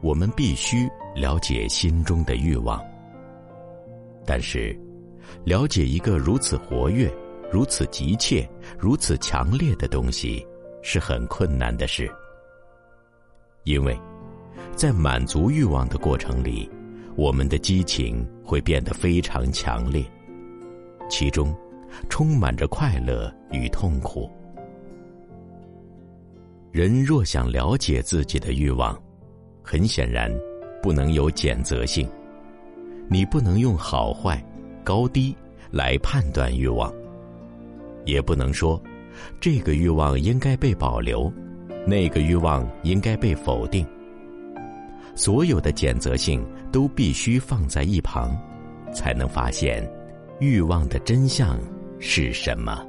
我们必须了解心中的欲望。但是，了解一个如此活跃、如此急切、如此强烈的东西，是很困难的事。因为，在满足欲望的过程里，我们的激情会变得非常强烈，其中充满着快乐与痛苦。人若想了解自己的欲望，很显然不能有谴责性。你不能用好坏、高低来判断欲望，也不能说这个欲望应该被保留，那个欲望应该被否定。所有的谴责性都必须放在一旁，才能发现欲望的真相是什么。